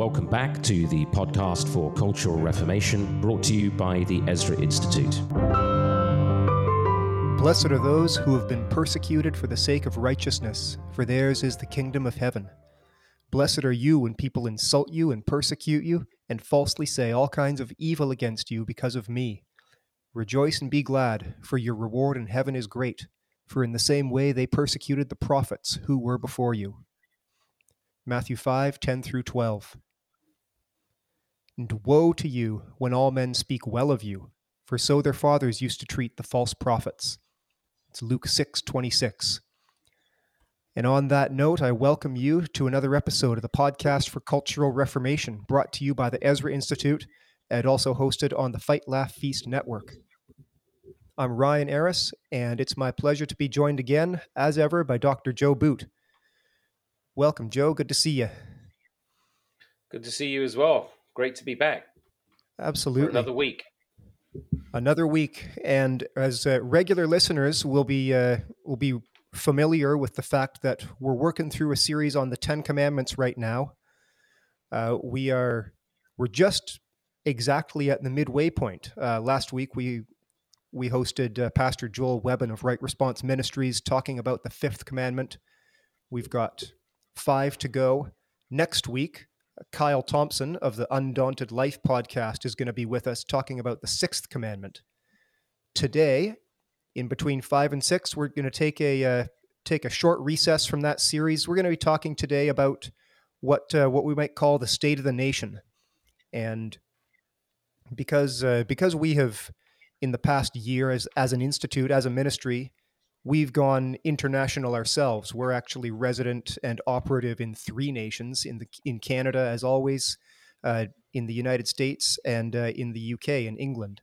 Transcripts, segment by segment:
Welcome back to the podcast for Cultural Reformation, brought to you by the Ezra Institute. Blessed are those who have been persecuted for the sake of righteousness, for theirs is the kingdom of heaven. Blessed are you when people insult you and persecute you, and falsely say all kinds of evil against you because of me. Rejoice and be glad, for your reward in heaven is great, for in the same way they persecuted the prophets who were before you. Matthew 5 10 through 12. And woe to you when all men speak well of you, for so their fathers used to treat the false prophets. It's Luke 6 26. And on that note, I welcome you to another episode of the podcast for Cultural Reformation, brought to you by the Ezra Institute and also hosted on the Fight Laugh Feast Network. I'm Ryan Eras, and it's my pleasure to be joined again, as ever, by Dr. Joe Boot. Welcome, Joe. Good to see you. Good to see you as well. Great to be back. Absolutely. another week. Another week, and as uh, regular listeners will be uh, will be familiar with the fact that we're working through a series on the Ten Commandments right now. Uh, we are we're just exactly at the midway point. Uh, last week we we hosted uh, Pastor Joel Webbon of Right Response Ministries talking about the fifth commandment. We've got five to go. Next week, Kyle Thompson of the Undaunted Life podcast is going to be with us talking about the sixth commandment. Today, in between five and six, we're going to take a uh, take a short recess from that series. We're going to be talking today about what uh, what we might call the state of the nation, and because uh, because we have in the past year as as an institute as a ministry we've gone international ourselves. We're actually resident and operative in three nations in the in Canada, as always, uh, in the United States, and uh, in the UK and England.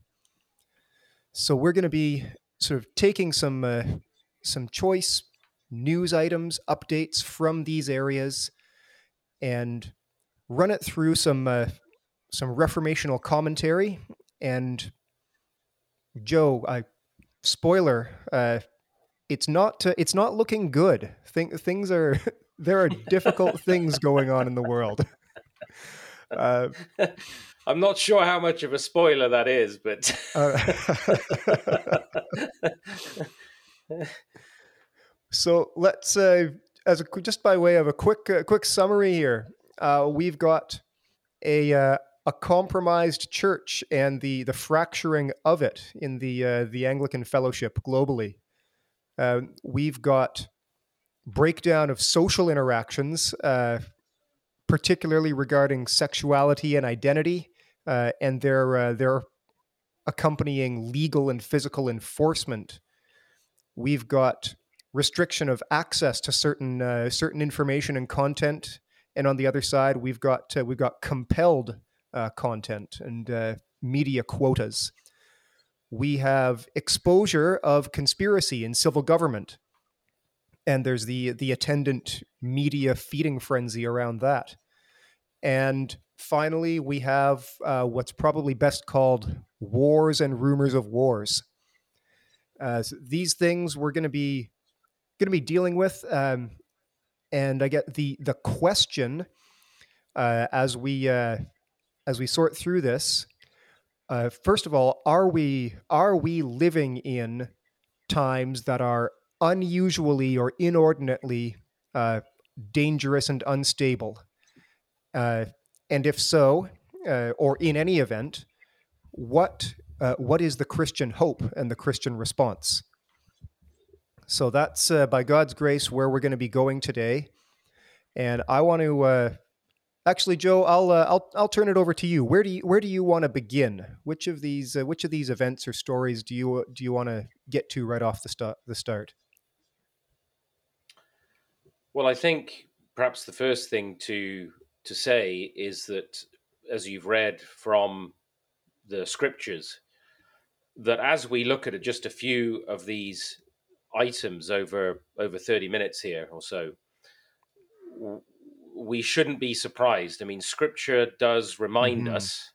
So we're going to be sort of taking some uh, some choice news items, updates from these areas, and run it through some uh, some reformational commentary. And Joe, I spoiler uh, it's not uh, it's not looking good. Think, things are there are difficult things going on in the world. Uh, I'm not sure how much of a spoiler that is, but uh, so let's uh, as a, just by way of a quick uh, quick summary here, uh, we've got a uh, a compromised church and the the fracturing of it in the uh, the Anglican fellowship globally. Uh, we've got breakdown of social interactions, uh, particularly regarding sexuality and identity, uh, and their uh, their accompanying legal and physical enforcement. We've got restriction of access to certain uh, certain information and content, and on the other side, we've got uh, we've got compelled content and media quotas we have exposure of conspiracy in civil government. And there's the the attendant media feeding frenzy around that. And finally we have uh, what's probably best called wars and rumors of wars. Uh, so these things we're going to be going to be dealing with um, and i get the the question uh, as we uh, as we sort through this uh, first of all, are we are we living in times that are unusually or inordinately uh, dangerous and unstable? Uh, and if so, uh, or in any event, what uh, what is the Christian hope and the Christian response? So that's uh, by God's grace where we're going to be going today, and I want to Actually, Joe, I'll uh, I'll I'll turn it over to you. Where do you where do you want to begin? Which of these uh, which of these events or stories do you do you want to get to right off the start the start? Well, I think perhaps the first thing to to say is that as you've read from the scriptures, that as we look at just a few of these items over over 30 minutes here or so we shouldn't be surprised. I mean, Scripture does remind mm-hmm. us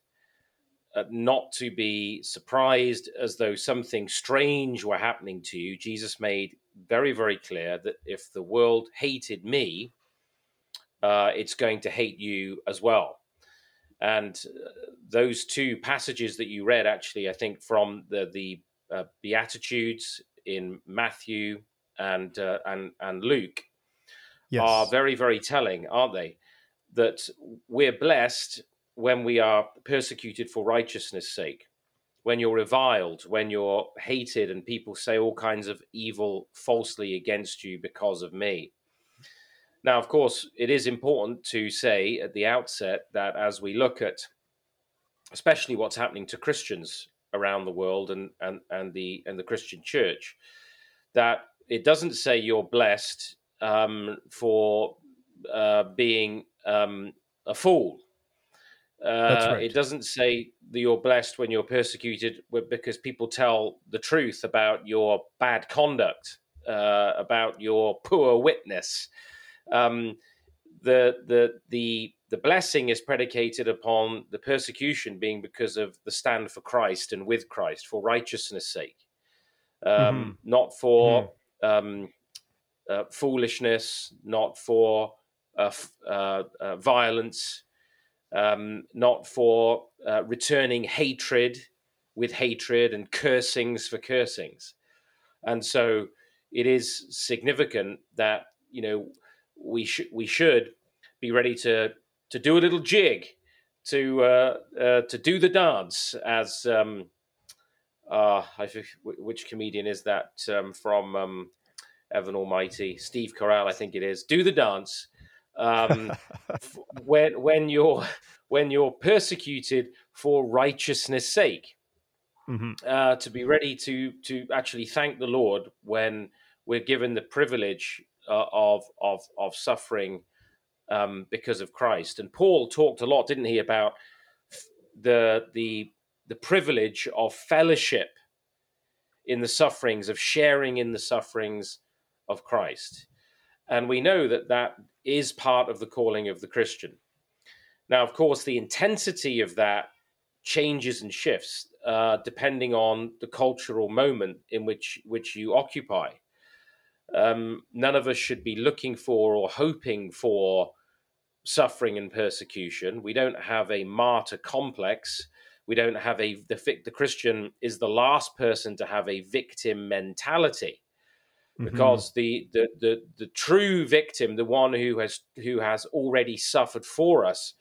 uh, not to be surprised as though something strange were happening to you. Jesus made very, very clear that if the world hated me, uh, it's going to hate you as well. And uh, those two passages that you read, actually, I think from the the uh, Beatitudes in Matthew and uh, and and Luke, yes. are very very telling, aren't they? That we're blessed when we are persecuted for righteousness' sake, when you're reviled, when you're hated, and people say all kinds of evil falsely against you because of me. Now, of course, it is important to say at the outset that as we look at especially what's happening to Christians around the world and, and, and the and the Christian church, that it doesn't say you're blessed um, for uh, being um, a fool. Uh, right. It doesn't say that you're blessed when you're persecuted because people tell the truth about your bad conduct, uh, about your poor witness. Um, the the the the blessing is predicated upon the persecution being because of the stand for Christ and with Christ for righteousness' sake, um, mm-hmm. not for mm-hmm. um, uh, foolishness, not for uh, uh, uh, violence, um, not for uh, returning hatred with hatred and cursings for cursings. And so it is significant that you know we should we should be ready to to do a little jig, to to do the dance, as um, uh, which comedian is that um, from um, Evan Almighty, Steve Carell, I think it is. Do the dance um, when when you're when you're persecuted for righteousness' sake. Mm-hmm. Uh, to be ready to to actually thank the Lord when we're given the privilege uh, of of of suffering um, because of Christ. And Paul talked a lot, didn't he, about the the the privilege of fellowship in the sufferings, of sharing in the sufferings of Christ. And we know that that is part of the calling of the Christian. Now, of course, the intensity of that changes and shifts uh, depending on the cultural moment in which which you occupy. Um, none of us should be looking for or hoping for suffering and persecution. We don't have a martyr complex. We don't have a the the Christian is the last person to have a victim mentality. Mm-hmm. Because the, the the the true victim, the one who has who has already suffered for us,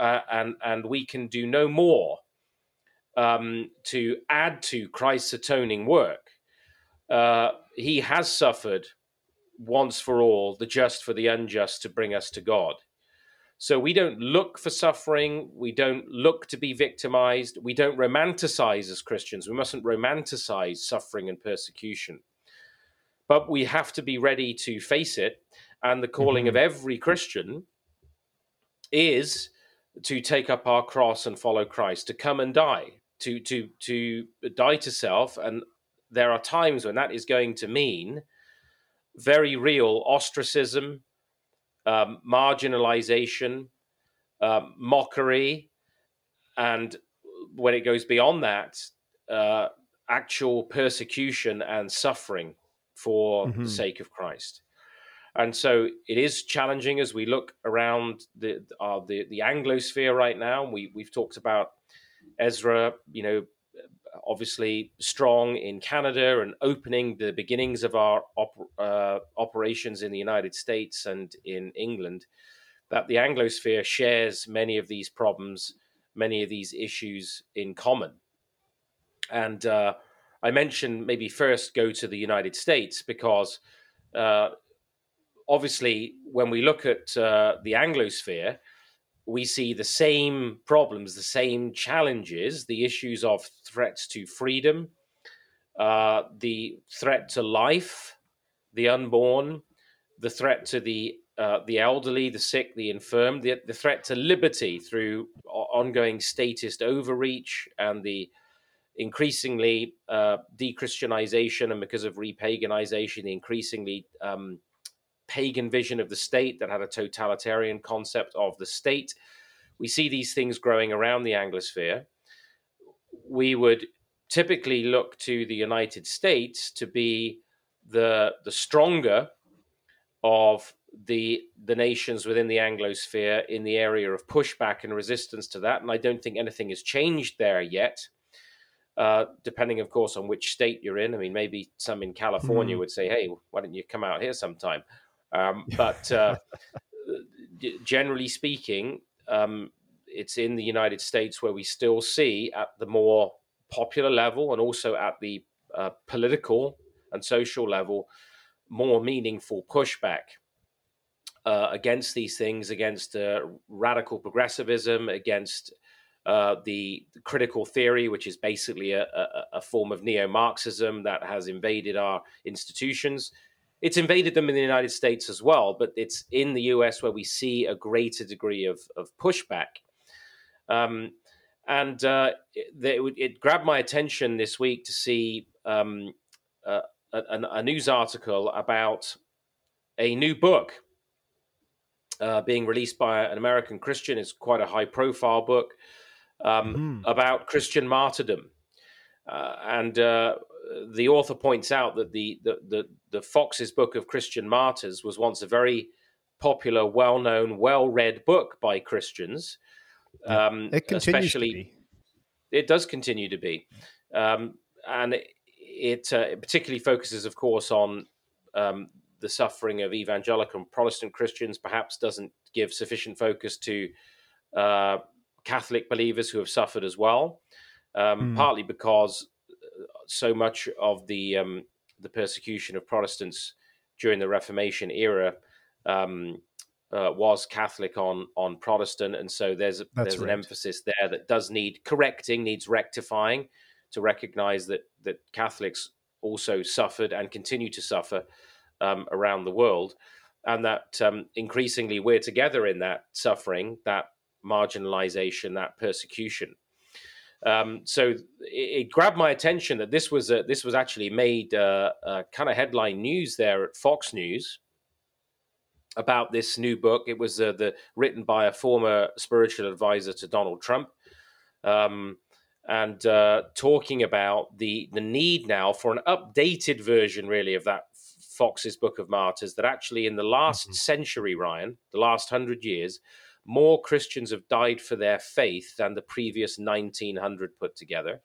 uh, and and we can do no more um, to add to Christ's atoning work. Uh, he has suffered once for all, the just for the unjust, to bring us to God. So we don't look for suffering. We don't look to be victimized. We don't romanticize as Christians. We mustn't romanticize suffering and persecution. But we have to be ready to face it. And the calling mm-hmm. of every Christian is to take up our cross and follow Christ, to come and die, to to to die to self. And there are times when that is going to mean very real ostracism, um, marginalization, um, mockery, and when it goes beyond that, uh, actual persecution and suffering for mm-hmm. the sake of Christ. And so it is challenging as we look around the uh, the, the Anglosphere right now. We we've talked about Ezra, you know, obviously strong in Canada and opening the beginnings of our op- uh, operations in the United States and in England, that the Anglosphere shares many of these problems, many of these issues in common. And uh, I mentioned maybe first go to the United States because uh, obviously when we look at uh, the Anglosphere, we see the same problems, the same challenges, the issues of threats to freedom, uh, the threat to life, the unborn, the threat to the uh, the elderly, the sick, the infirm, the, the threat to liberty through ongoing statist overreach and the increasingly uh, dechristianization and because of repaganization, the increasingly um, pagan vision of the state that had a totalitarian concept of the state. We see these things growing around the Anglosphere. We would typically look to the United States to be the the stronger of the the nations within the Anglosphere in the area of pushback and resistance to that, and I don't think anything has changed there yet. Uh, depending, of course, on which state you're in. I mean, maybe some in California mm. would say, "Hey, why don't you come out here sometime?" Um, but uh, generally speaking, um, it's in the United States where we still see at the more popular level and also at the uh, political and social level more meaningful pushback uh, against these things, against uh, radical progressivism, against uh, the critical theory, which is basically a, a, a form of neo Marxism that has invaded our institutions. It's invaded them in the United States as well, but it's in the US where we see a greater degree of, of pushback. Um, and uh, it, it, grabbed my attention this week to see um, a, a, news article about a new book uh, being released by an American Christian. It's quite a high profile book um, mm. about Christian martyrdom. Uh, and uh, the author points out that the, the, the, the, Fox's Book of Christian Martyrs was once a very popular, well known, well read book by Christians. Um, it continues especially, to be. It does continue to be. Um, and it, it, uh, it, particularly focuses, of course, on um, the suffering of evangelical and Protestant Christians, perhaps doesn't give sufficient focus to uh, Catholic believers who have suffered as well, um, mm. partly because uh, so much of the um, the persecution of Protestants during the Reformation era um, uh, was Catholic on on Protestant, and so there's there's right. an emphasis there that does need correcting, needs rectifying, to recognise that that Catholics also suffered and continue to suffer um, around the world, and that um, increasingly we're together in that suffering, that marginalization, that persecution. Um, so it, it, grabbed my attention that this was a, this was actually made uh, kind of headline news there at Fox News about this new book. It was uh, the written by a former spiritual advisor to Donald Trump, um, and uh, talking about the the need now for an updated version, really, of that Fox's Book of Martyrs. That actually, in the last mm-hmm. century, Ryan, the last hundred years, more Christians have died for their faith than the previous 1900 put together.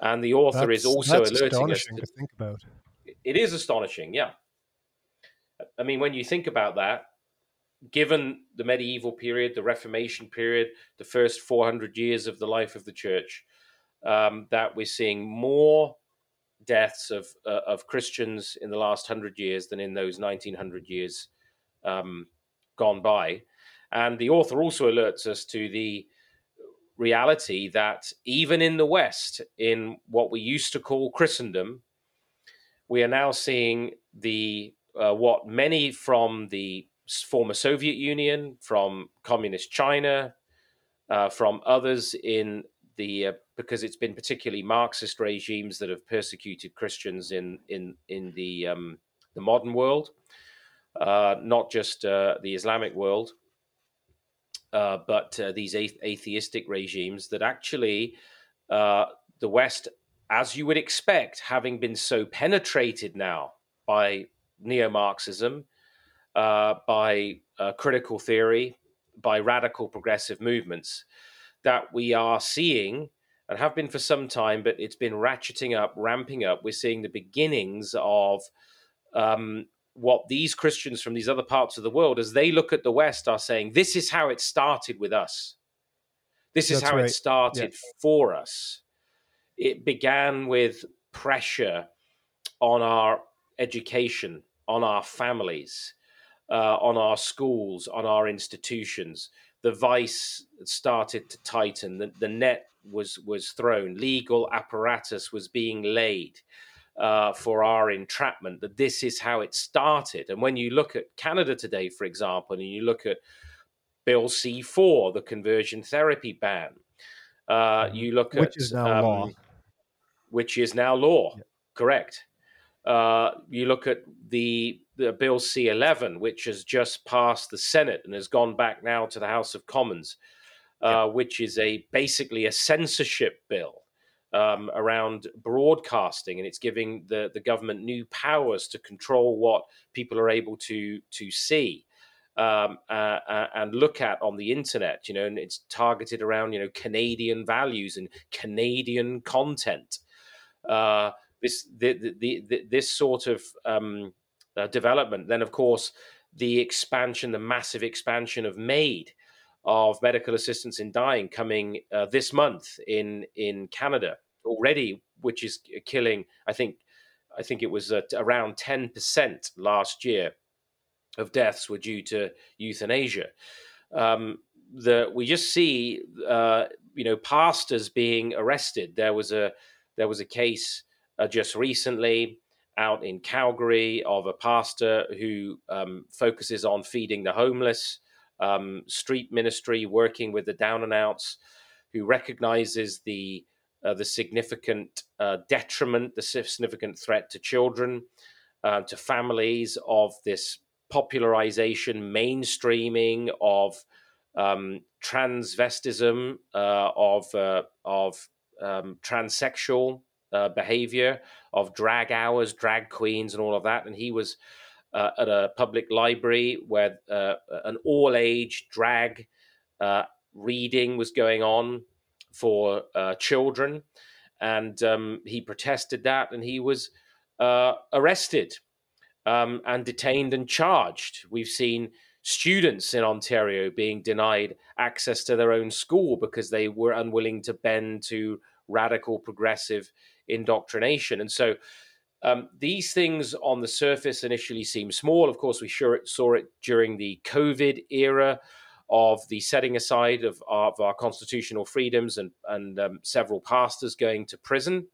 And the author that's, is also alerting us to, to think about. It is astonishing, yeah. I mean, when you think about that, given the medieval period, the Reformation period, the first 400 years of the life of the church, um, that we're seeing more deaths of uh, of Christians in the last hundred years than in those 1900 years um, gone by. And the author also alerts us to the reality that even in the West, in what we used to call Christendom, we are now seeing the uh, what many from the former Soviet Union, from communist China, uh, from others in the uh, because it's been particularly Marxist regimes that have persecuted Christians in in in the um, the modern world, uh, not just uh, the Islamic world uh, but uh, these atheistic regimes that actually uh, the West, as you would expect, having been so penetrated now by neo Marxism, uh, by uh, critical theory, by radical progressive movements, that we are seeing and have been for some time, but it's been ratcheting up, ramping up. We're seeing the beginnings of um, what these Christians from these other parts of the world, as they look at the West, are saying, this is how it started with us. This is That's how right. it started yeah. for us. It began with pressure on our education, on our families, uh, on our schools, on our institutions. The vice started to tighten. The, the net was was thrown. Legal apparatus was being laid uh, for our entrapment, that this is how it started. And when you look at Canada today, for example, and you look at Bill C 4, the conversion therapy ban, uh, mm-hmm. you look which at. Is now um, law. Which is now law, correct. Uh, you look at the, the Bill C 11, which has just passed the Senate and has gone back now to the House of Commons, uh, which is a basically a censorship bill um, around broadcasting, and it's giving the, the government new powers to control what people are able to to see um, uh, uh, and look at on the internet. You know, and it's targeted around you know Canadian values and Canadian content. Uh, this the, the, the, this sort of um, uh, development. Then, of course, the expansion, the massive expansion of MAID of medical assistance in dying coming uh, this month in in Canada already, which is killing. I think I think it was around ten percent last year of deaths were due to euthanasia. Um, the we just see uh, you know pastors being arrested. There was a there was a case uh, just recently out in Calgary of a pastor who um, focuses on feeding the homeless um, street ministry working with the down and outs, who recognizes the uh, the significant uh, detriment, the significant threat to children, uh, to families of this popularization, mainstreaming of um, transvestism, uh, of uh, of um, transsexual uh, behavior, of drag hours, drag queens, and all of that. And he was uh, at a public library where uh, an all age drag uh, reading was going on for uh, children. And um, he protested that and he was uh, arrested um, and detained and charged. We've seen students in Ontario being denied access to their own school because they were unwilling to bend to radical progressive indoctrination. And so um, these things on the surface initially seem small. Of course, we sure saw it during the COVID era of the setting aside of, of our constitutional freedoms and, and um, several pastors going to prison,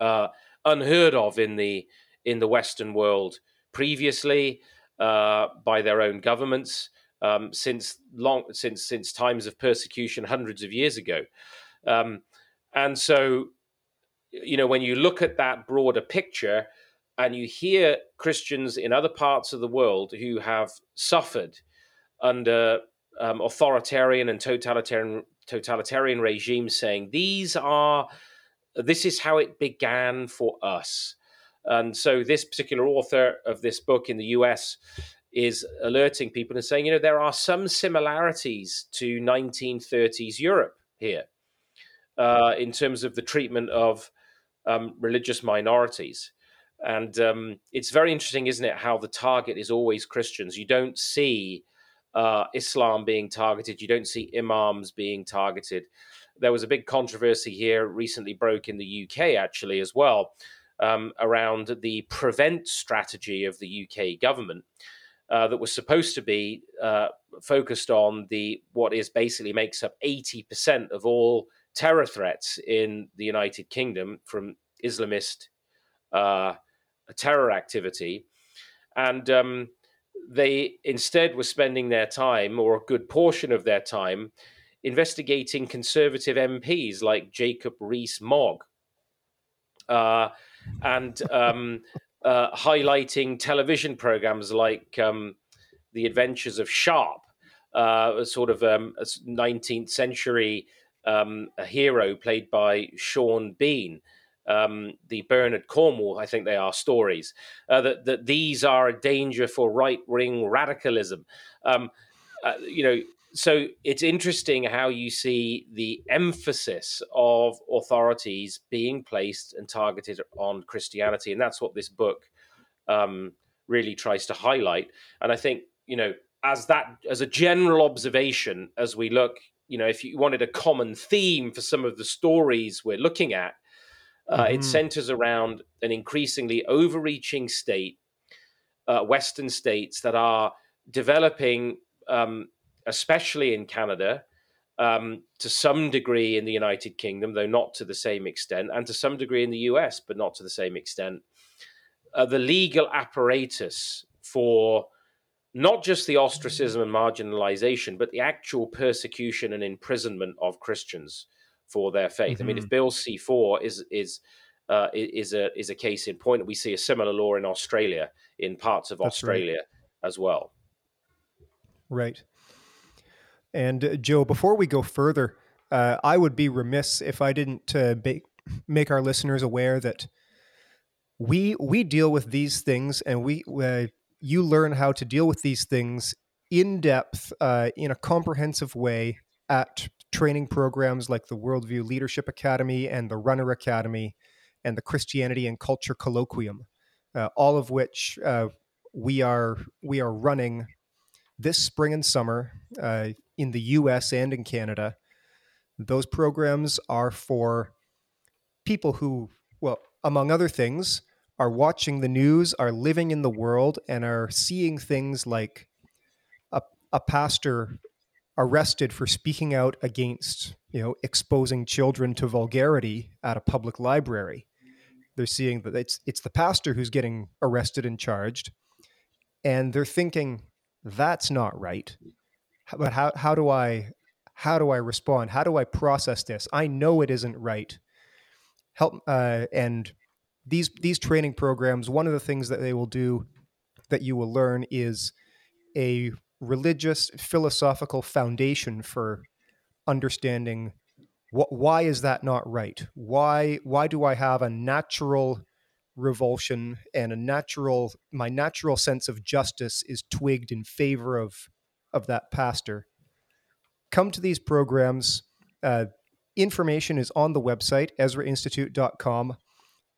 uh, unheard of in the in the Western world previously uh, by their own governments um, since long since since times of persecution hundreds of years ago, um, and so you know, when you look at that broader picture and you hear Christians in other parts of the world who have suffered under um, authoritarian and totalitarian totalitarian regimes saying these are this is how it began for us. And so this particular author of this book in the US is alerting people and saying you know there are some similarities to 1930s Europe here uh, in terms of the treatment of um, religious minorities. And um, it's very interesting, isn't it, how the target is always Christians. You don't see uh, Islam being targeted, you don't see imams being targeted. There was a big controversy here recently, broke in the UK actually as well, um, around the prevent strategy of the UK government. Uh, that was supposed to be uh, focused on the what is basically makes up 80% of all terror threats in the United Kingdom from Islamist uh, terror activity. And um, they instead were spending their time, or a good portion of their time, investigating conservative MPs like Jacob Rees Mogg uh, and um, uh, highlighting television programs like um, The Adventures of Sharpe, uh, a sort of um, a 19th century um, a hero played by Sean Bean. Um, the Bernard Cornwell, I think they are stories, uh, that, that these are a danger for right wing radicalism. Um, uh, you know, so it's interesting how you see the emphasis of authorities being placed and targeted on Christianity. And that's what this book um, really tries to highlight. And I think, you know, as that, as a general observation, as we look you know, if you wanted a common theme for some of the stories we're looking at, uh, mm-hmm. it centers around an increasingly overreaching state, uh, Western states that are developing, um, especially in Canada, um, to some degree in the United Kingdom, though not to the same extent, and to some degree in the US, but not to the same extent. Uh, the legal apparatus for not just the ostracism and marginalization, but the actual persecution and imprisonment of Christians for their faith. Mm-hmm. I mean, if mm-hmm. Bill C four is is uh, is a is a case in point, we see a similar law in Australia, in parts of That's Australia right. as well. Right. And uh, Joe, before we go further, Uh, I would be remiss if I didn't uh, ba- make our listeners aware that we we deal with these things, and we uh, you learn how to deal with these things in depth uh, in a comprehensive way at training programs like the Worldview Leadership Academy and the Runner Academy and the Christianity and Culture Colloquium, uh, all of which uh, we are we are running this spring and summer uh, in the U.S. and in Canada. Those programs are for people who, well, among other things, are watching the news, are living in the world, and are seeing things like a, a pastor arrested for speaking out against, you know, exposing children to vulgarity at a public library. They're seeing that it's it's the pastor who's getting arrested and charged, and they're thinking that's not right. But how how do I how do I respond? How do I process this? I know it isn't right. Help uh, and these these training programs. One of the things that they will do that you will learn is a religious philosophical foundation for understanding what why is that not right? Why why do i have a natural revulsion and a natural my natural sense of justice is twigged in favor of of that pastor? Come to these programs. Uh, information is on the website ezrainstitute.com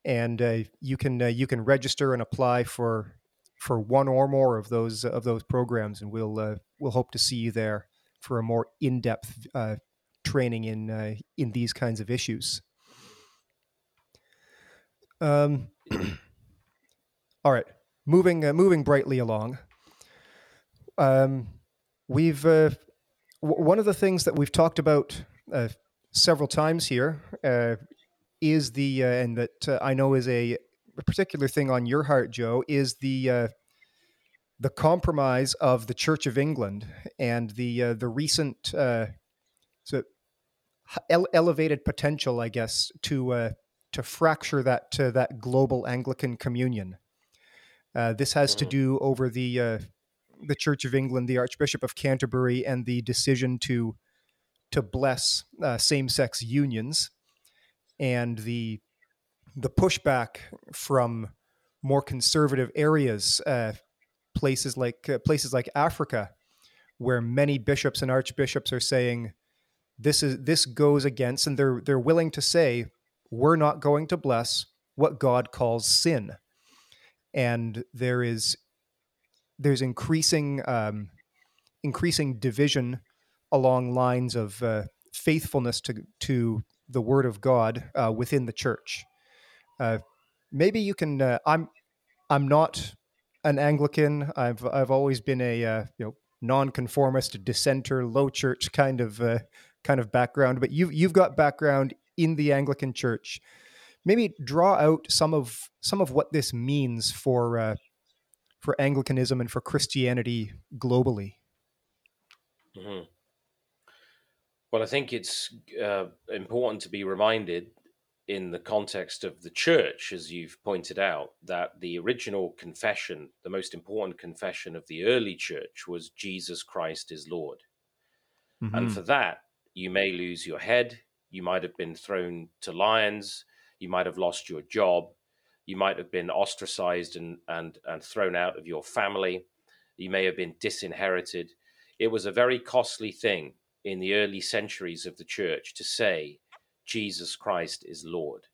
and uh, you can uh, you can register and apply for for one or more of those of those programs, and we'll uh, we'll hope to see you there for a more in depth uh, training in uh, in these kinds of issues. Um, all right, moving moving brightly along. Um, we've w- one of the things that we've talked about several times here is the and that I know is a particular thing on your heart, Joe, is the uh, the compromise of the Church of England and the uh, the recent uh, so ele- elevated potential, I guess, to uh, to fracture that that global Anglican communion. Uh, this has to mm-hmm. do over the uh, the Church of England, the Archbishop of Canterbury, and the decision to to bless same sex unions, and the the pushback from more conservative areas, uh, places like uh, places like Africa, where many bishops and archbishops are saying this is this goes against, and they're they're willing to say we're not going to bless what God calls sin, and there is there's increasing um, increasing division along lines of uh, faithfulness to to the Word of God uh, within the church. Uh, maybe you can. Uh, I'm I'm not an Anglican. I've I've always been a uh, you know nonconformist, dissenter, low church kind of uh, kind of background. But you've you've got background in the Anglican Church. Maybe draw out some of some of what this means for uh, for Anglicanism and for Christianity globally. Mm-hmm. Well, I think it's uh, important to be reminded in the context of the church, as you've pointed out, that the original confession, the most important confession of the early church, was Jesus Christ is Lord. Mm-hmm. And for that, you may lose your head. You might have been thrown to lions. You might have lost your job. You might have been ostracized and, and, and thrown out of your family. You may have been disinherited. It was a very costly thing in the early centuries of the church to say, Jesus Christ is Lord.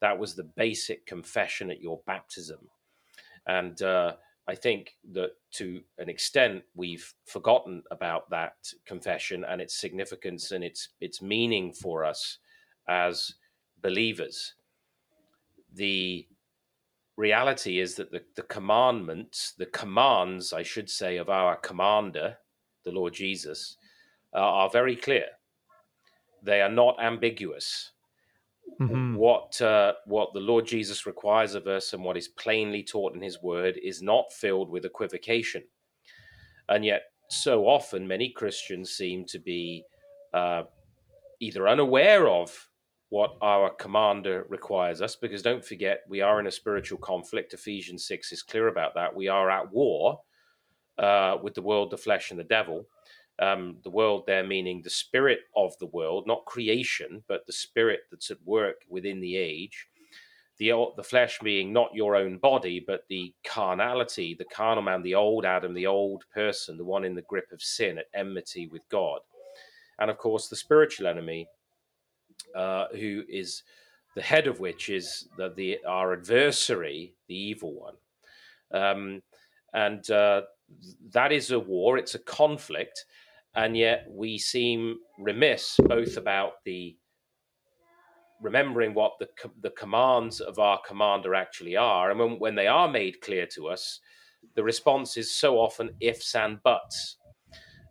That was the basic confession at your baptism. And uh, I think that to an extent we've forgotten about that confession and its significance and its its meaning for us as believers. The reality is that the, the commandments, the commands, I should say, of our commander, the Lord Jesus, uh, are very clear they are not ambiguous. Mm-hmm. What uh, what the Lord Jesus requires of us and what is plainly taught in His Word is not filled with equivocation, and yet so often many Christians seem to be uh, either unaware of what our commander requires us, because don't forget we are in a spiritual conflict. Ephesians six is clear about that. We are at war uh, with the world, the flesh, and the devil Um, the world there meaning the spirit of the world, not creation, but the spirit that's at work within the age. The, the flesh being not your own body, but the carnality, the carnal man, the old Adam, the old person, the one in the grip of sin at enmity with God. And of course, the spiritual enemy, uh, who is the head of which is the, the our adversary, the evil one. Um, and uh, that is a war, it's a conflict, and yet we seem remiss both about the remembering what the, the commands of our commander actually are, and when, when they are made clear to us, the response is so often ifs and buts.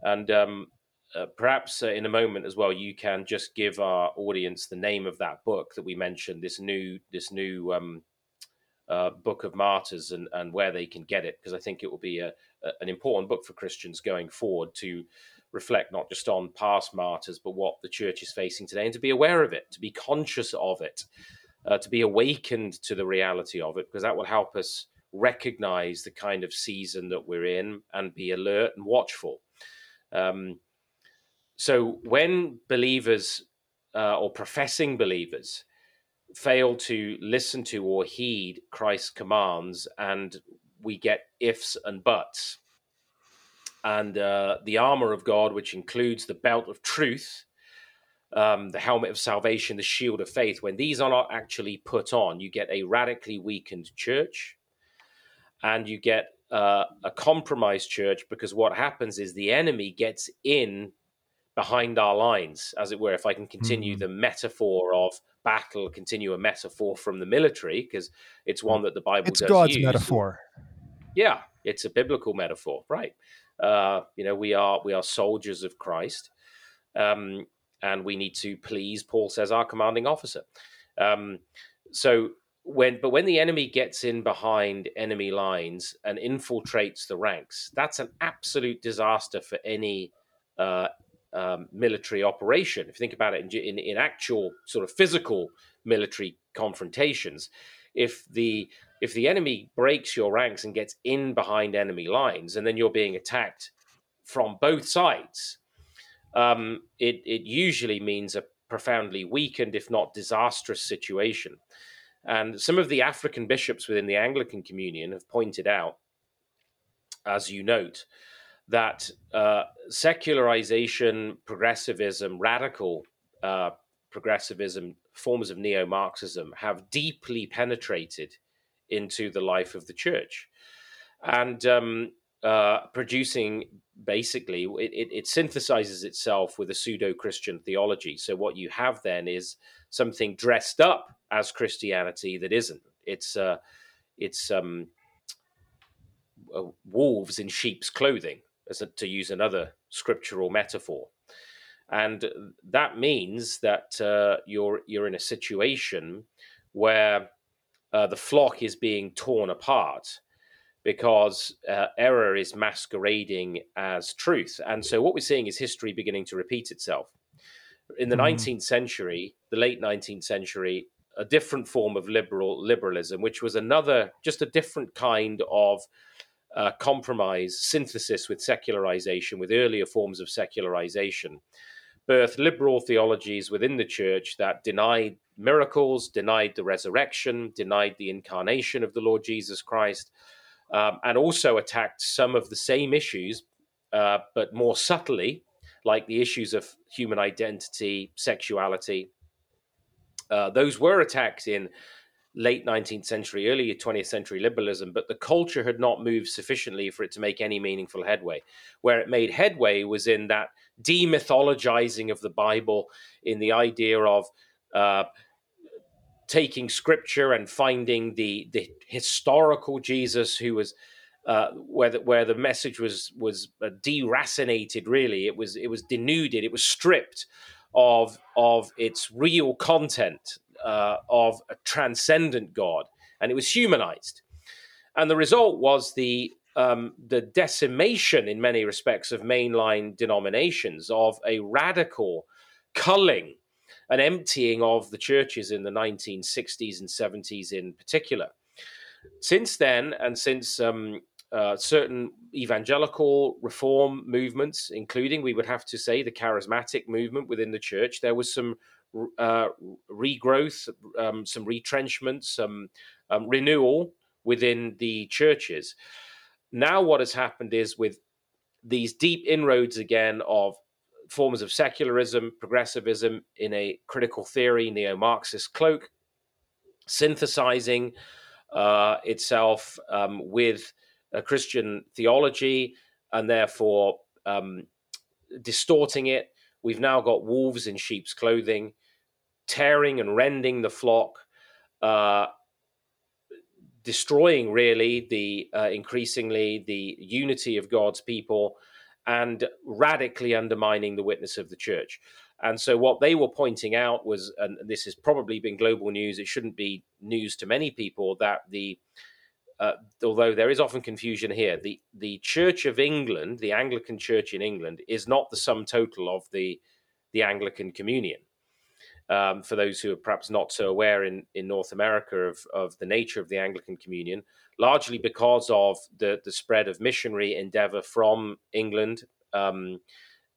And um, uh, perhaps uh, in a moment as well, you can just give our audience the name of that book that we mentioned. This new, this new um, uh, Book of Martyrs, and, and where they can get it, because I think it will be a, a, an important book for Christians going forward to reflect not just on past martyrs, but what the church is facing today, and to be aware of it, to be conscious of it, uh, to be awakened to the reality of it, because that will help us recognize the kind of season that we're in and be alert and watchful. Um, so when believers uh, or professing believers fail to listen to or heed Christ's commands, and we get ifs and buts, and uh, the armor of God, which includes the belt of truth, um, the helmet of salvation, the shield of faith, when these are not actually put on, you get a radically weakened church and you get uh, a compromised church because what happens is the enemy gets in behind our lines, as it were, if I can continue mm-hmm. the metaphor of battle, continue a metaphor from the military, because it's one that the Bible it's God's use. metaphor. Yeah, it's a biblical metaphor, right? Uh, you know, we are we are soldiers of Christ, um, and we need to please. Paul says, our commanding officer. Um, so when, but when the enemy gets in behind enemy lines and infiltrates the ranks, that's an absolute disaster for any uh, um, military operation. If you think about it in, in, in, actual sort of physical military confrontations, if the if the enemy breaks your ranks and gets in behind enemy lines, and then you're being attacked from both sides, um, it it usually means a profoundly weakened, if not disastrous, situation. And some of the African bishops within the Anglican Communion have pointed out, as you note, that uh, secularization, progressivism, radical uh, progressivism, forms of neo Marxism have deeply penetrated into the life of the church and um, uh, producing basically it, it, it, synthesizes itself with a pseudo Christian theology. So, what you have then is something dressed up as Christianity that isn't. It's, uh, it's um, uh, wolves in sheep's clothing as a, to use another scriptural metaphor. And that means that uh, you're you're in a situation where uh, the flock is being torn apart because uh, error is masquerading as truth. And so what we're seeing is history beginning to repeat itself. In the mm. 19th century, the late 19th century, a different form of liberal liberalism, which was another, just a different kind of uh, compromise, synthesis with secularization, with earlier forms of secularization, birthed liberal theologies within the church that denied miracles, denied the resurrection, denied the incarnation of the Lord Jesus Christ, um, and also attacked some of the same issues, uh, but more subtly, like the issues of human identity, sexuality. Uh, those were attacked in late 19th century, early 20th century liberalism, but the culture had not moved sufficiently for it to make any meaningful headway. Where it made headway was in that demythologizing of the Bible, in the idea of uh, taking scripture and finding the the historical Jesus who was. Uh, where the, where the message was was uh, deracinated, really, it was it was denuded, it was stripped of of its real content uh, of a transcendent God, and it was humanized. And the result was the um, the decimation, in many respects, of mainline denominations, of a radical culling, an emptying of the churches in the 1960s and 70s in particular. Since then, and since um, uh, certain evangelical reform movements, including, we would have to say, the charismatic movement within the church. There was some uh, regrowth, um, some retrenchment, some um, renewal within the churches. Now, what has happened is with these deep inroads again of forms of secularism, progressivism in a critical theory, neo Marxist cloak, synthesizing uh, itself um, with a Christian theology and therefore um, distorting it. We've now got wolves in sheep's clothing, tearing and rending the flock, uh, destroying really the uh, increasingly the unity of God's people, and radically undermining the witness of the church. And so, what they were pointing out was, and this has probably been global news, it shouldn't be news to many people, that the uh, although there is often confusion here, the, the Church of England, the Anglican Church in England, is not the sum total of the, the Anglican Communion. Um, for those who are perhaps not so aware in, in North America of, of the nature of the Anglican Communion, largely because of the, the spread of missionary endeavor from England um,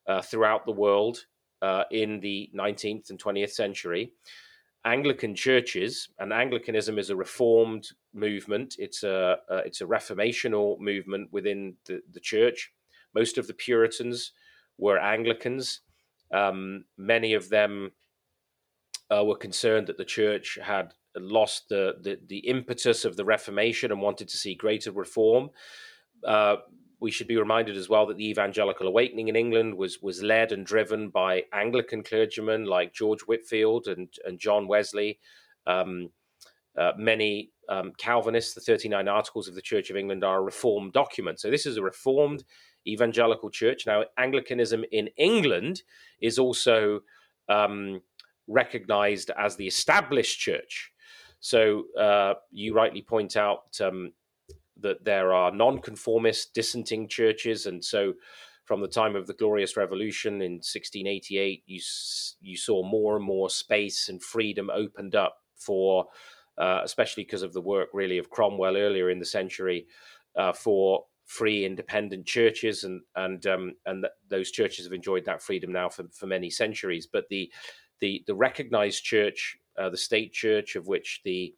uh, throughout the world uh, in the 19th and 20th century. Anglican churches, and Anglicanism is a reformed movement. It's a uh, it's a reformational movement within the, the church. Most of the Puritans were Anglicans. Um, many of them uh, were concerned that the church had lost the, the, the impetus of the Reformation and wanted to see greater reform. Uh, we should be reminded as well that the evangelical awakening in England was was led and driven by Anglican clergymen like George Whitefield and, and John Wesley. Um, uh, many um, Calvinists, the 39 Articles of the Church of England, are a reformed document. So this is a reformed evangelical church. Now, Anglicanism in England is also um, recognized as the established church. So uh, you rightly point out um, that there are nonconformist dissenting churches, and so from the time of the Glorious Revolution in 1688, you you saw more and more space and freedom opened up for, uh, especially because of the work really of Cromwell earlier in the century, uh, for free independent churches, and and um, and th- those churches have enjoyed that freedom now for, for many centuries. But the the the recognized church, uh, the state church of which the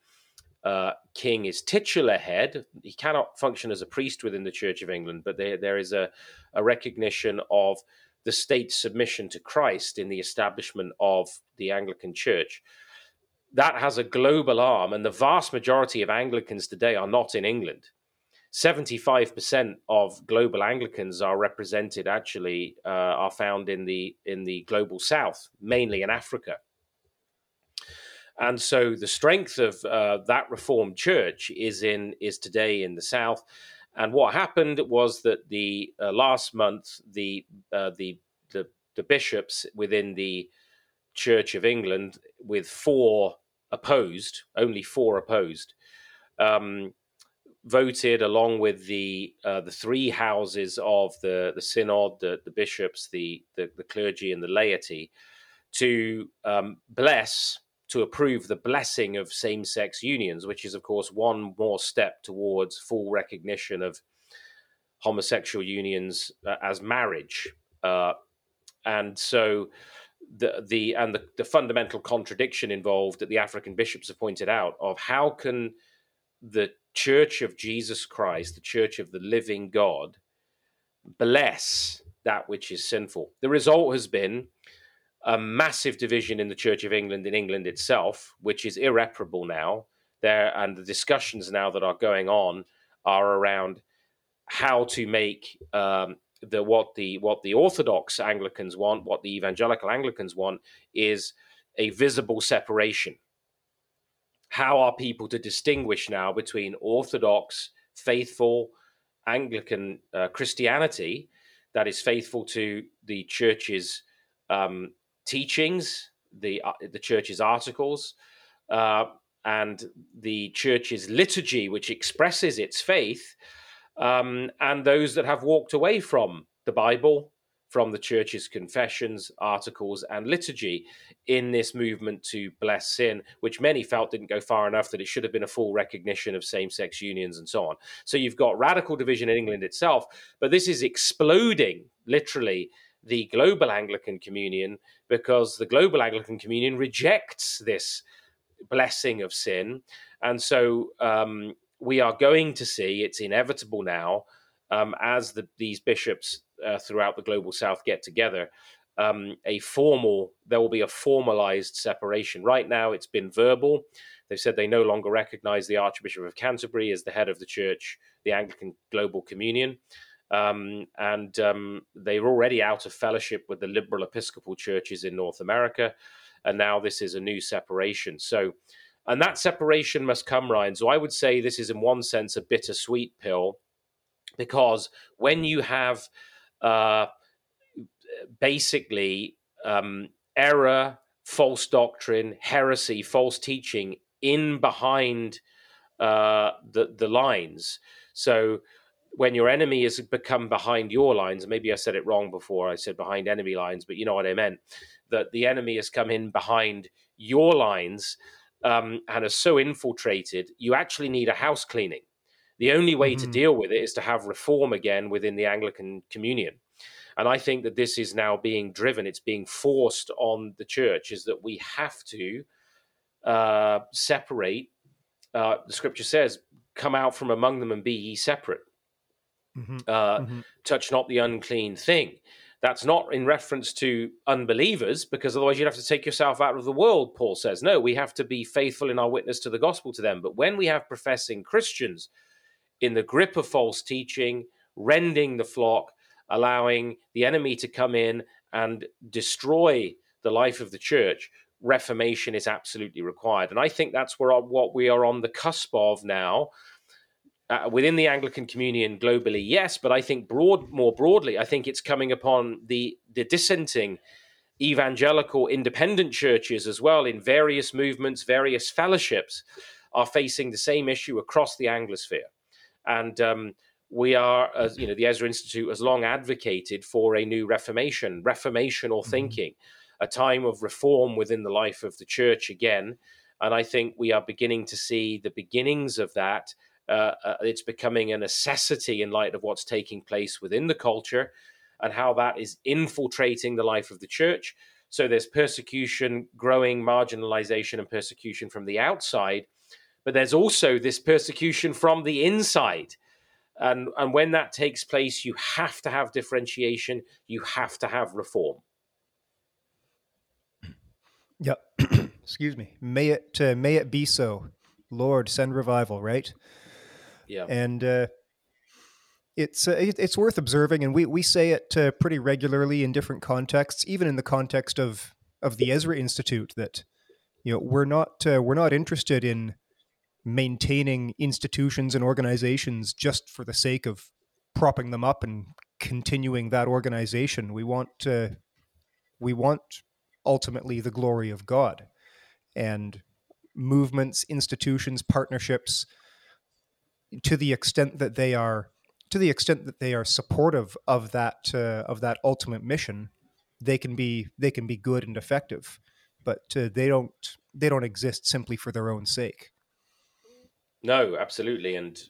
uh, king is titular head. He cannot function as a priest within the Church of England, but there, there is a, a recognition of the state's submission to Christ in the establishment of the Anglican Church. That has a global arm, and the vast majority of Anglicans today are not in England. 75% of global Anglicans are represented actually uh, are found in the in the global south, mainly in Africa. And so the strength of uh, that Reformed Church is in is today in the South. And what happened was that the uh, last month the, uh, the the the bishops within the Church of England, with four opposed, only four opposed, um, voted along with the uh, the three houses of the the synod, the, the bishops, the, the, the clergy, and the laity, to um, bless to approve the blessing of same sex unions, which is, of course, one more step towards full recognition of homosexual unions uh, as marriage. Uh, and so the the and the, the fundamental contradiction involved that the African bishops have pointed out of how can the Church of Jesus Christ, the Church of the Living God, bless that which is sinful. The result has been a massive division in the Church of England in England itself, which is irreparable now. There and the discussions now that are going on are around how to make um, the what the what the Orthodox Anglicans want, what the evangelical Anglicans want, is a visible separation. How are people to distinguish now between Orthodox, faithful Anglican uh, Christianity that is faithful to the church's um, teachings, the uh, the church's articles, uh, and the church's liturgy, which expresses its faith, um, and those that have walked away from the Bible, from the church's confessions, articles, and liturgy in this movement to bless sin, which many felt didn't go far enough, that it should have been a full recognition of same sex unions and so on. So you've got radical division in England itself, but this is exploding literally the global Anglican Communion because the global Anglican Communion rejects this blessing of sin. And so um, we are going to see, it's inevitable now, um, as the, these bishops uh, throughout the global south get together, um, a formal, there will be a formalized separation. Right now, it's been verbal. They've said they no longer recognize the Archbishop of Canterbury as the head of the church, the Anglican Global Communion. Um, and um, they're already out of fellowship with the liberal Episcopal churches in North America. And now this is a new separation. So, and that separation must come, Ryan. So I would say this is, in one sense, a bittersweet pill because when you have uh, basically um, error, false doctrine, heresy, false teaching in behind uh, the the lines. So when your enemy has become behind your lines, maybe I said it wrong before. I said behind enemy lines, but you know what I meant. That the enemy has come in behind your lines um, and has so infiltrated, you actually need a house cleaning. The only way mm-hmm. to deal with it is to have reform again within the Anglican Communion. And I think that this is now being driven, it's being forced on the church, is that we have to uh, separate. Uh, the scripture says, Come out from among them and be ye separate. Mm-hmm. Uh, mm-hmm. Touch not the unclean thing. That's not in reference to unbelievers, because otherwise you'd have to take yourself out of the world, Paul says. No, we have to be faithful in our witness to the gospel to them. But when we have professing Christians in the grip of false teaching, rending the flock, allowing the enemy to come in and destroy the life of the church, reformation is absolutely required. And I think that's where what we are on the cusp of now. Uh, within the Anglican Communion globally, yes, but I think broad, more broadly, I think it's coming upon the the dissenting evangelical independent churches as well in various movements, various fellowships are facing the same issue across the Anglosphere. And um, we are, as you know, the Ezra Institute has long advocated for a new Reformation, reformational mm-hmm. thinking, a time of reform within the life of the church again. And I think we are beginning to see the beginnings of that. Uh, uh, it's becoming a necessity in light of what's taking place within the culture and how that is infiltrating the life of the church. So there's persecution, growing marginalization, and persecution from the outside but there's also this persecution from the inside. And, and when that takes place, you have to have differentiation, you have to have reform. Yep. Excuse me. May it uh, may it be so. Lord, send revival, right? Yeah. And uh, it's uh, it's worth observing, and we we say it uh, pretty regularly in different contexts, even in the context of of the Ezra Institute, that you know we're not uh, we're not interested in maintaining institutions and organizations just for the sake of propping them up and continuing that organization. We want we want ultimately the glory of God. And movements, institutions, partnerships to the extent that they are to the extent that they are supportive of that uh, of that ultimate mission they can be they can be good and effective. But uh, they don't they don't exist simply for their own sake no, absolutely. And,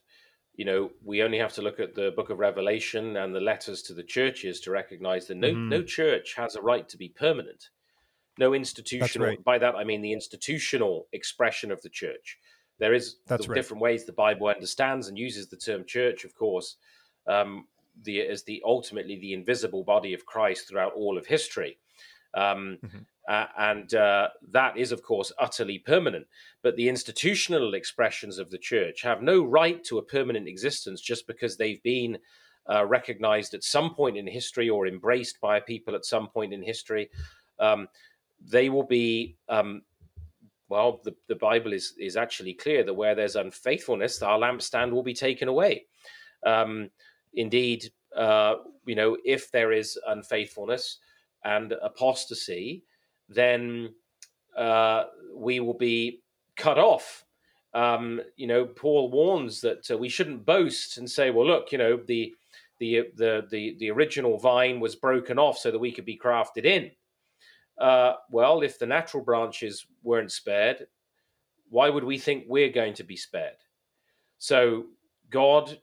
you know, we only have to look at the book of Revelation and the letters to the churches to recognize that no, mm. no church has a right to be permanent. No institutional, right. by that I mean the institutional expression of the church. There is That's right. different ways the Bible understands and uses the term church, of course, um, the, as the ultimately the invisible body of Christ throughout all of history. Um, mm-hmm. Uh, and uh, that is, of course, utterly permanent. But the institutional expressions of the church have no right to a permanent existence just because they've been uh, recognized at some point in history or embraced by people at some point in history. Um, they will be, um, well, the, the Bible is, is actually clear that where there's unfaithfulness, our lampstand will be taken away. Um, indeed, uh, you know, if there is unfaithfulness and apostasy, then uh, we will be cut off. Um, you know, Paul warns that uh, we shouldn't boast and say, "Well, look, you know, the the the the, the original vine was broken off so that we could be crafted in. Uh, well, if the natural branches weren't spared, why would we think we're going to be spared? So God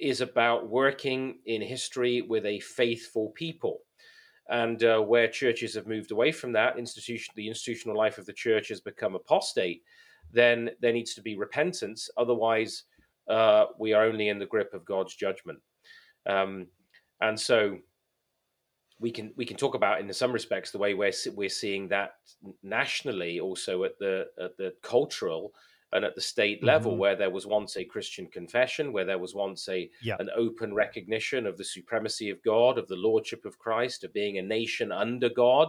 is about working in history with a faithful people. And uh, where churches have moved away from that institution, the institutional life of the church has become apostate. Then there needs to be repentance. Otherwise, uh, we are only in the grip of God's judgment. Um, and so, we can we can talk about in some respects the way we're we're seeing that nationally, also at the at the cultural and at the state level, mm-hmm. where there was once a Christian confession, where there was once a yeah. an open recognition of the supremacy of God, of the lordship of Christ, of being a nation under God,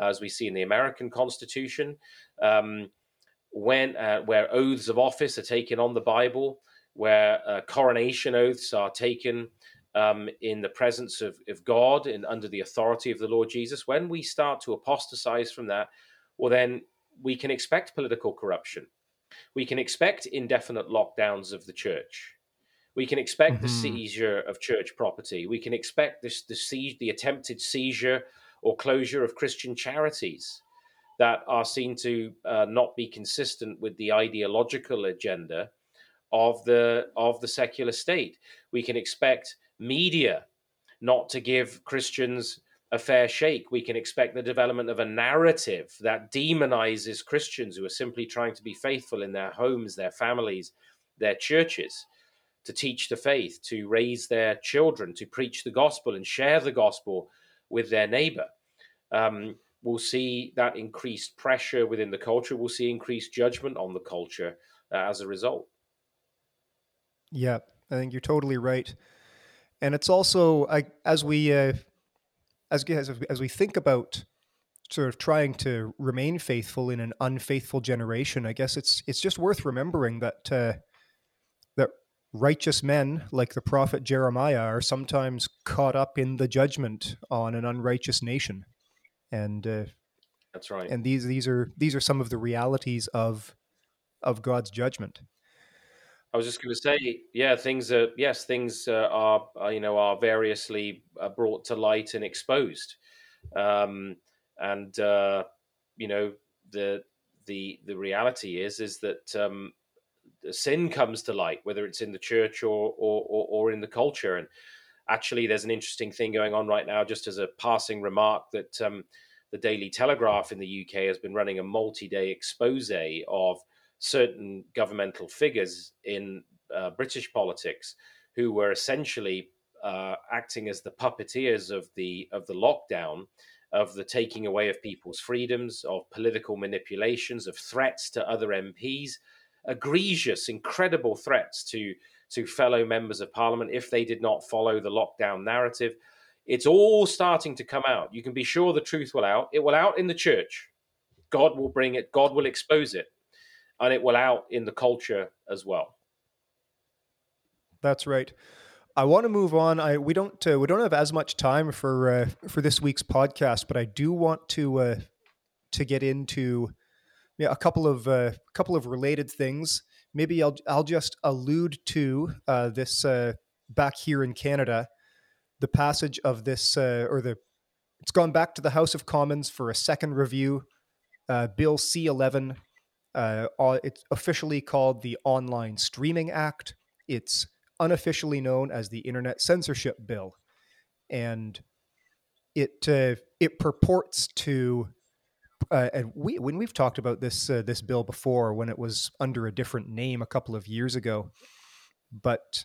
as we see in the American Constitution, um, when uh, where oaths of office are taken on the Bible, where uh, coronation oaths are taken. Um, in the presence of, of God and under the authority of the Lord Jesus, when we start to apostatize from that, well, then we can expect political corruption we can expect indefinite lockdowns of the church. We can expect mm-hmm. the seizure of church property. We can expect this, the, siege, the attempted seizure or closure of Christian charities that are seen to uh, not be consistent with the ideological agenda of the of the secular state. We can expect media not to give Christians a fair shake. We can expect the development of a narrative that demonizes Christians who are simply trying to be faithful in their homes, their families, their churches, to teach the faith, to raise their children, to preach the gospel and share the gospel with their neighbor. Um, we'll see that increased pressure within the culture. We'll see increased judgment on the culture uh, as a result. Yeah, I think you're totally right. And it's also, I, as we uh, as as as we think about sort of trying to remain faithful in an unfaithful generation, I guess it's it's just worth remembering that uh, that righteous men like the prophet Jeremiah are sometimes caught up in the judgment on an unrighteous nation, and uh, that's right. And these these are these are some of the realities of of God's judgment. I was just going to say, yeah, things are yes, things uh, are, are, you know are variously uh, brought to light and exposed, um, and uh, you know the the the reality is is that um, sin comes to light, whether it's in the church or, or or, or in the culture, and actually, there's an interesting thing going on right now. Just as a passing remark, that um, the Daily Telegraph in the UK has been running a multi-day expose of certain governmental figures in uh, British politics who were essentially uh, acting as the puppeteers of the of the lockdown, of the taking away of people's freedoms, of political manipulations, of threats to other MPs, egregious, incredible threats to to fellow members of parliament if they did not follow the lockdown narrative. It's all starting to come out. You can be sure the truth will out. It will out in the church. God will bring it. God will expose it and it will out in the culture as well. That's right. I want to move on. I we don't uh, we don't have as much time for uh, for this week's podcast, but I do want to uh, to get into yeah, a couple of uh, couple of related things. Maybe I'll I'll just allude to uh, this uh, back here in Canada, the passage of this or the it's gone back to the House of Commons for a second review. Bill C eleven uh, it's officially called the Online Streaming Act. It's unofficially known as the Internet Censorship Bill, and it uh, it purports to. Uh, and we when we've talked about this uh, this bill before, when it was under a different name a couple of years ago, but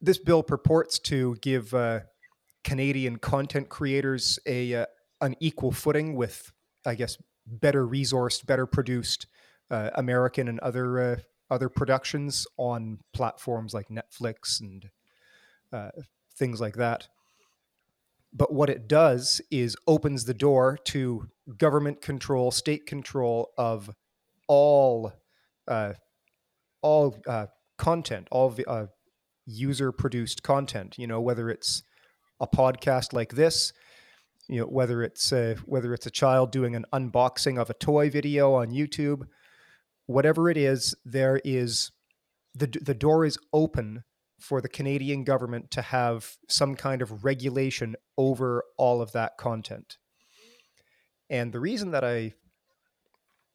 this bill purports to give uh, Canadian content creators a uh, an equal footing with, I guess, better resourced, better produced uh, American and other uh, other productions on platforms like Netflix and uh, things like that. But what it does is opens the door to government control, state control of all uh, all uh, content, all uh, user produced content. You know, whether it's a podcast like this, you know, whether it's a, whether it's a child doing an unboxing of a toy video on YouTube, whatever it is, there is the the door is open for the Canadian government to have some kind of regulation over all of that content. And the reason that I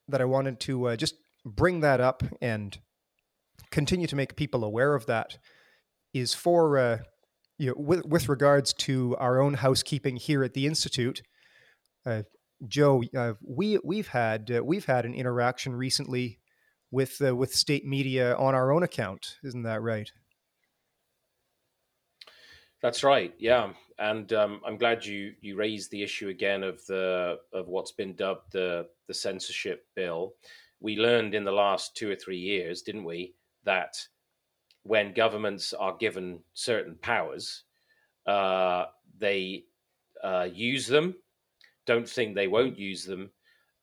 that I wanted to uh, just bring that up and continue to make people aware of that is for uh, you know with, with regards to our own housekeeping here at the institute. Uh, Joe, uh, we we've had uh, we've had an interaction recently with uh, with state media on our own account, isn't that right? That's right. Yeah, and um, I'm glad you you raised the issue again of the of what's been dubbed the the censorship bill. We learned in the last two or three years, didn't we, that when governments are given certain powers, uh, they uh, use them. Don't think they won't use them.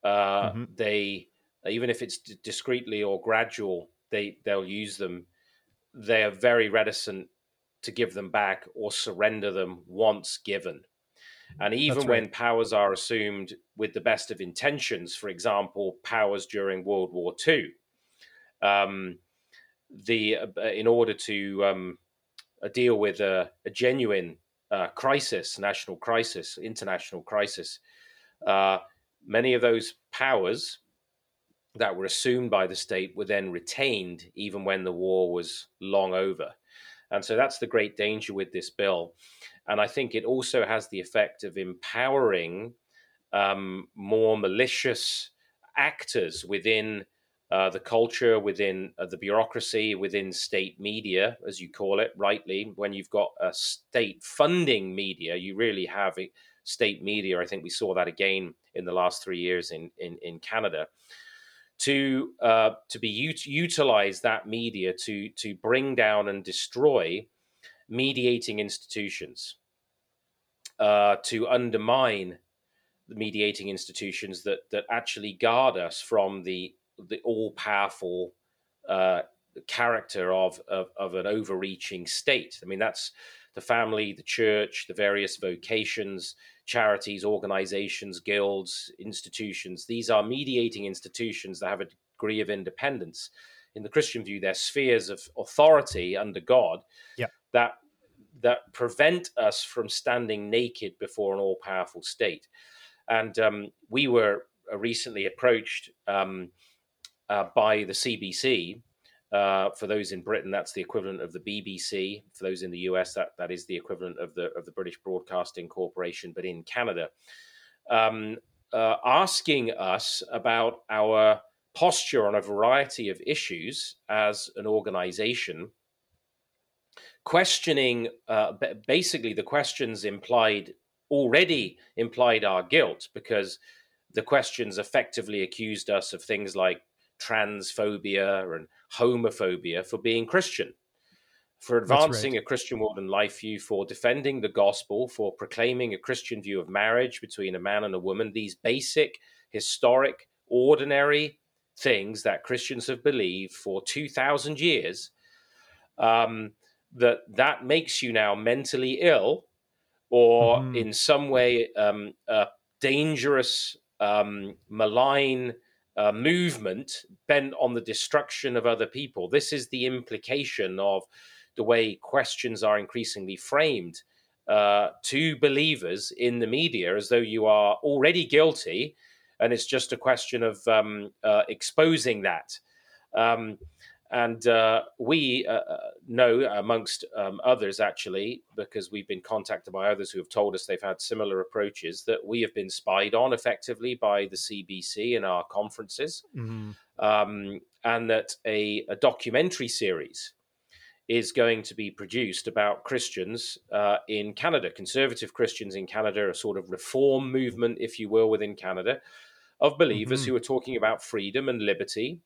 Uh, mm-hmm. They even if it's discreetly or gradual, they they'll use them. They are very reticent to give them back or surrender them once given. And even right. when powers are assumed with the best of intentions, for example, powers during World War II, um, the uh, in order to um, uh, deal with a, a genuine uh, crisis, national crisis, international crisis, uh, many of those powers that were assumed by the state were then retained even when the war was long over. And so that's the great danger with this bill. And I think it also has the effect of empowering um, more malicious actors within uh, the culture, within uh, the bureaucracy, within state media, as you call it rightly. When you've got a state funding media, you really have a state media. I think we saw that again in the last three years in, in, in Canada to uh, to be ut- utilize that media to to bring down and destroy mediating institutions, uh, to undermine the mediating institutions that that actually guard us from the the all powerful uh, character of, of of an overreaching state. I mean, that's the family, the church, the various vocations, charities, organizations, guilds, institutions. These are mediating institutions that have a degree of independence. In the Christian view, they're spheres of authority under God yep. that that prevent us from standing naked before an all-powerful state. And um, we were recently approached um, uh, by the CBC uh, for those in Britain, that's the equivalent of the BBC. For those in the US, that, that is the equivalent of the of the British Broadcasting Corporation. But in Canada, um, uh, asking us about our posture on a variety of issues as an organization, questioning uh, basically the questions implied already implied our guilt because the questions effectively accused us of things like transphobia and homophobia for being Christian, for advancing right. a Christian world and life view, for defending the gospel, for proclaiming a Christian view of marriage between a man and a woman. These basic, historic, ordinary things that Christians have believed for 2,000 years. Um, that that makes you now mentally ill or mm. in some way um, a dangerous um, malign uh, movement bent on the destruction of other people. This is the implication of the way questions are increasingly framed uh, to believers in the media as though you are already guilty and it's just a question of um, uh, exposing that. Um, and uh, we uh, uh, know, amongst um, others, actually, because we've been contacted by others who have told us they've had similar approaches, that we have been spied on effectively by the CBC in our conferences, mm-hmm. um, and that a, a, documentary series is going to be produced about Christians uh, in Canada, conservative Christians in Canada, a sort of reform movement, if you will, within Canada, of believers mm-hmm. who are talking about freedom and liberty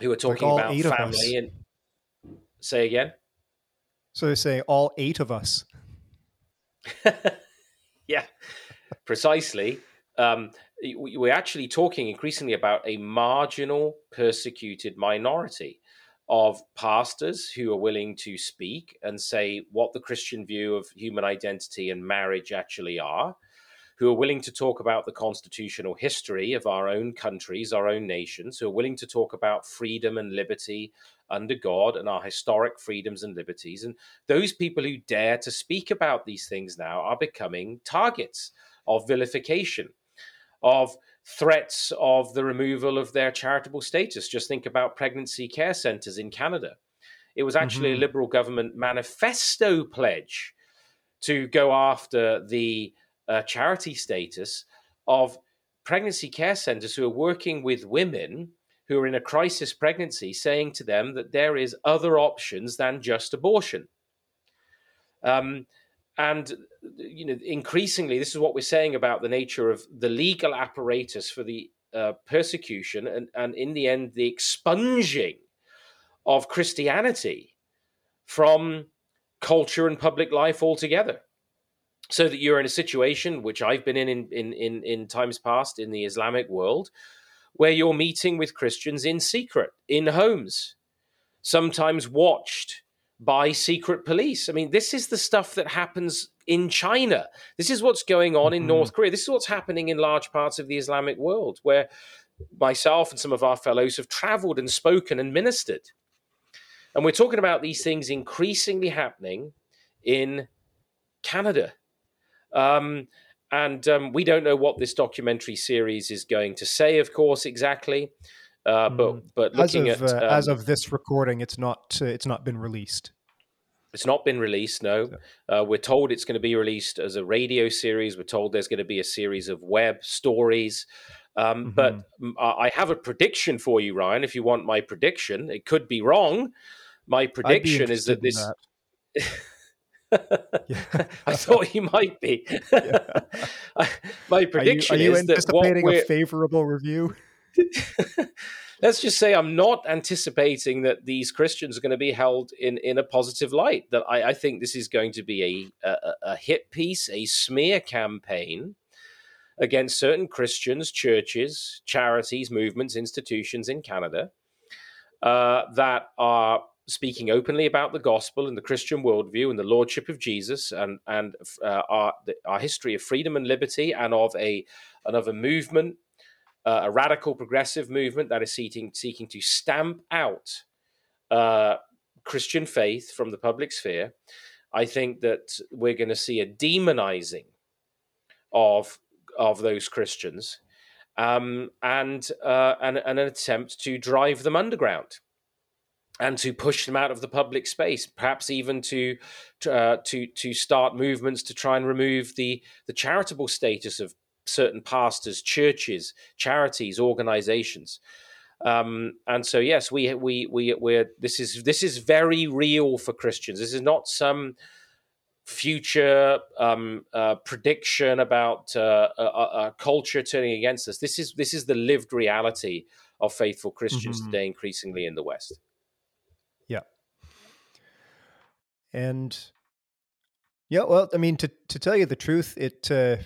who are talking like about family and say again. So they're saying all eight of us. yeah, precisely. Um, we're actually talking increasingly about a marginal, persecuted minority of pastors who are willing to speak and say what the Christian view of human identity and marriage actually are, who are willing to talk about the constitutional history of our own countries, our own nations, who are willing to talk about freedom and liberty under God and our historic freedoms and liberties. And those people who dare to speak about these things now are becoming targets of vilification, of threats of the removal of their charitable status. Just think about pregnancy care centers in Canada. It was actually mm-hmm. a Liberal government manifesto pledge to go after the uh, charity status of pregnancy care centers who are working with women who are in a crisis pregnancy, saying to them that there is other options than just abortion. Um, and you know, increasingly, this is what we're saying about the nature of the legal apparatus for the uh, persecution, and, and in the end, the expunging of Christianity from culture and public life altogether so that you're in a situation which I've been in in, in in in times past in the Islamic world, where you're meeting with Christians in secret in homes, sometimes watched by secret police. I mean, this is the stuff that happens in China. This is what's going on in mm-hmm. North Korea. This is what's happening in large parts of the Islamic world, where myself and some of our fellows have traveled and spoken and ministered. And we're talking about these things increasingly happening in Canada um, and um, we don't know what this documentary series is going to say, of course, exactly. Uh, but hmm. but looking as of, at uh, um, as of this recording, it's not uh, it's not been released. It's not been released. No, uh, we're told it's going to be released as a radio series. We're told there's going to be a series of web stories. Um, mm-hmm. But I have a prediction for you, Ryan. If you want my prediction, it could be wrong. My prediction is that this. That. I thought he might be. My prediction are you, are you is anticipating a favorable review. Let's just say I'm not anticipating that these Christians are going to be held in, in a positive light. That I, I think this is going to be a, a, a hit piece, a smear campaign against certain Christians, churches, charities, movements, institutions in Canada uh, that are speaking openly about the gospel and the Christian worldview and the lordship of Jesus and and uh, our our history of freedom and liberty and of a another movement, uh, a radical progressive movement that is seeking seeking to stamp out uh, Christian faith from the public sphere. I think that we're going to see a demonizing of of those Christians um, and, uh, and and an attempt to drive them underground and to push them out of the public space, perhaps even to uh, to to start movements to try and remove the the charitable status of certain pastors, churches, charities, organizations. Um, and so, yes, we we we we're this is this is very real for Christians. This is not some future um, uh, prediction about uh, a, a, culture turning against us. This is this is the lived reality of faithful Christians mm-hmm. today, increasingly in the West. And yeah, well, I mean, to to tell you the truth, it uh,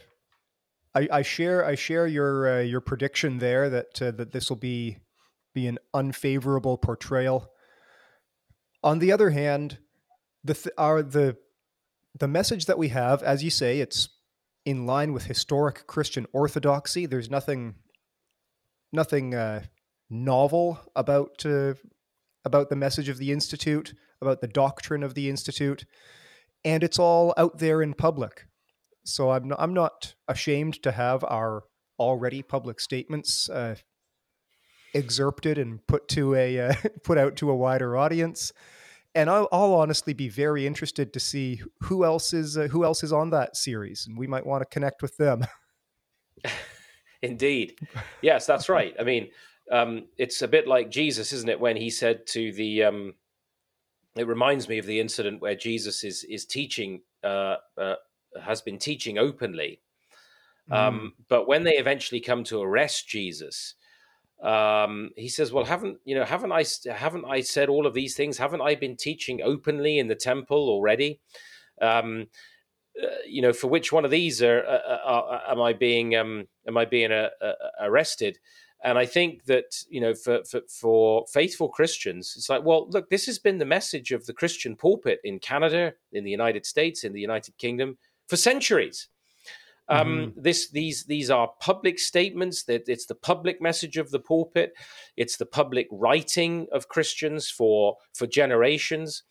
I, I share I share your uh, your prediction there that uh, that this will be be an unfavorable portrayal. On the other hand, the th- our the the message that we have, as you say, it's in line with historic Christian orthodoxy. There's nothing nothing uh, novel about uh, about the message of the institute about the doctrine of the institute, and it's all out there in public. So I'm not, I'm not ashamed to have our already public statements uh, excerpted and put to a uh, put out to a wider audience. And I'll, I'll, honestly be very interested to see who else is uh, who else is on that series, and we might want to connect with them. Indeed, yes, that's right. I mean, um, it's a bit like Jesus, isn't it? When he said to the um, it reminds me of the incident where Jesus is is teaching uh, uh, has been teaching openly, um, mm. but when they eventually come to arrest Jesus, um, he says, "Well, haven't you know? Haven't I haven't I said all of these things? Haven't I been teaching openly in the temple already?" Um, uh, you know, for which one of these are, uh, uh, am I being um, am I being arrested? And I think that you know, for, for, for faithful Christians, it's like, well, look, this has been the message of the Christian pulpit in Canada, in the United States, in the United Kingdom for centuries. Um, Mm-hmm. This these these are public statements. That it's the public message of the pulpit. It's the public writing of Christians for for generations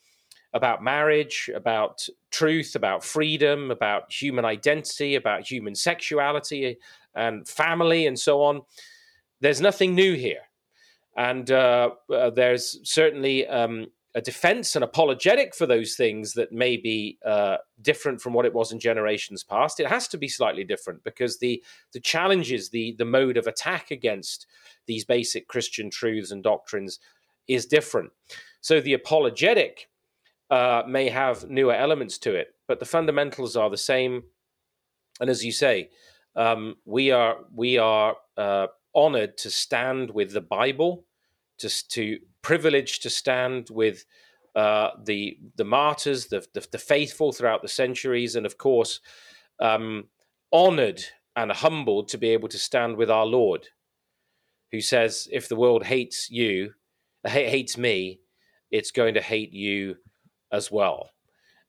about marriage, about truth, about freedom, about human identity, about human sexuality and family, and so on. There's nothing new here, and uh, uh, there's certainly um, a defense and apologetic for those things that may be uh, different from what it was in generations past. It has to be slightly different because the the challenges, the the mode of attack against these basic Christian truths and doctrines is different. So the apologetic uh, may have newer elements to it, but the fundamentals are the same. And as you say, um, we are we are uh, honored to stand with the Bible, just to privileged to stand with uh, the the martyrs, the, the, the faithful throughout the centuries, and of course, um, honored and humbled to be able to stand with our Lord, who says, "If the world hates you, hates me, it's going to hate you as well."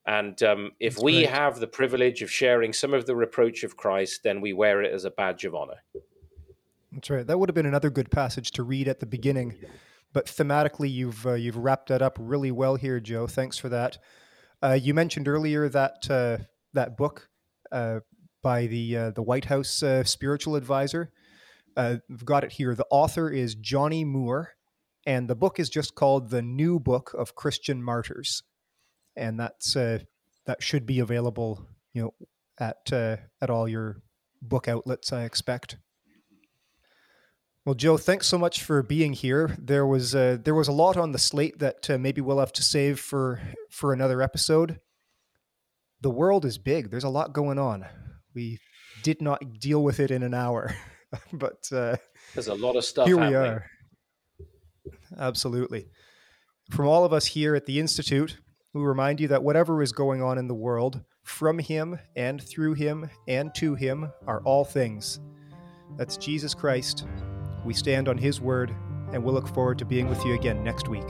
And um, if That's we right. have the privilege of sharing some of the reproach of Christ, then we wear it as a badge of honor. That's right. That would have been another good passage to read at the beginning, but thematically, you've uh, you've wrapped that up really well here, Joe. Thanks for that. Uh, you mentioned earlier that uh, that book uh, by the uh, the White House uh, spiritual advisor. I've got it here. The author is Johnnie Moore, and the book is just called "The New Book of Christian Martyrs," and that's that should be available, you know, at at all your book outlets. I expect. Well, Joe, thanks so much for being here. There was uh, there was a lot on the slate that uh, maybe we'll have to save for for another episode. The world is big. There's a lot going on. We did not deal with it in an hour, but uh, There's a lot of stuff here happening. we are. Absolutely. From all of us here at the Institute, we remind you that whatever is going on in the world, from Him and through Him and to Him are all things. That's Jesus Christ. We stand on His word, and we'll look forward to being with you again next week.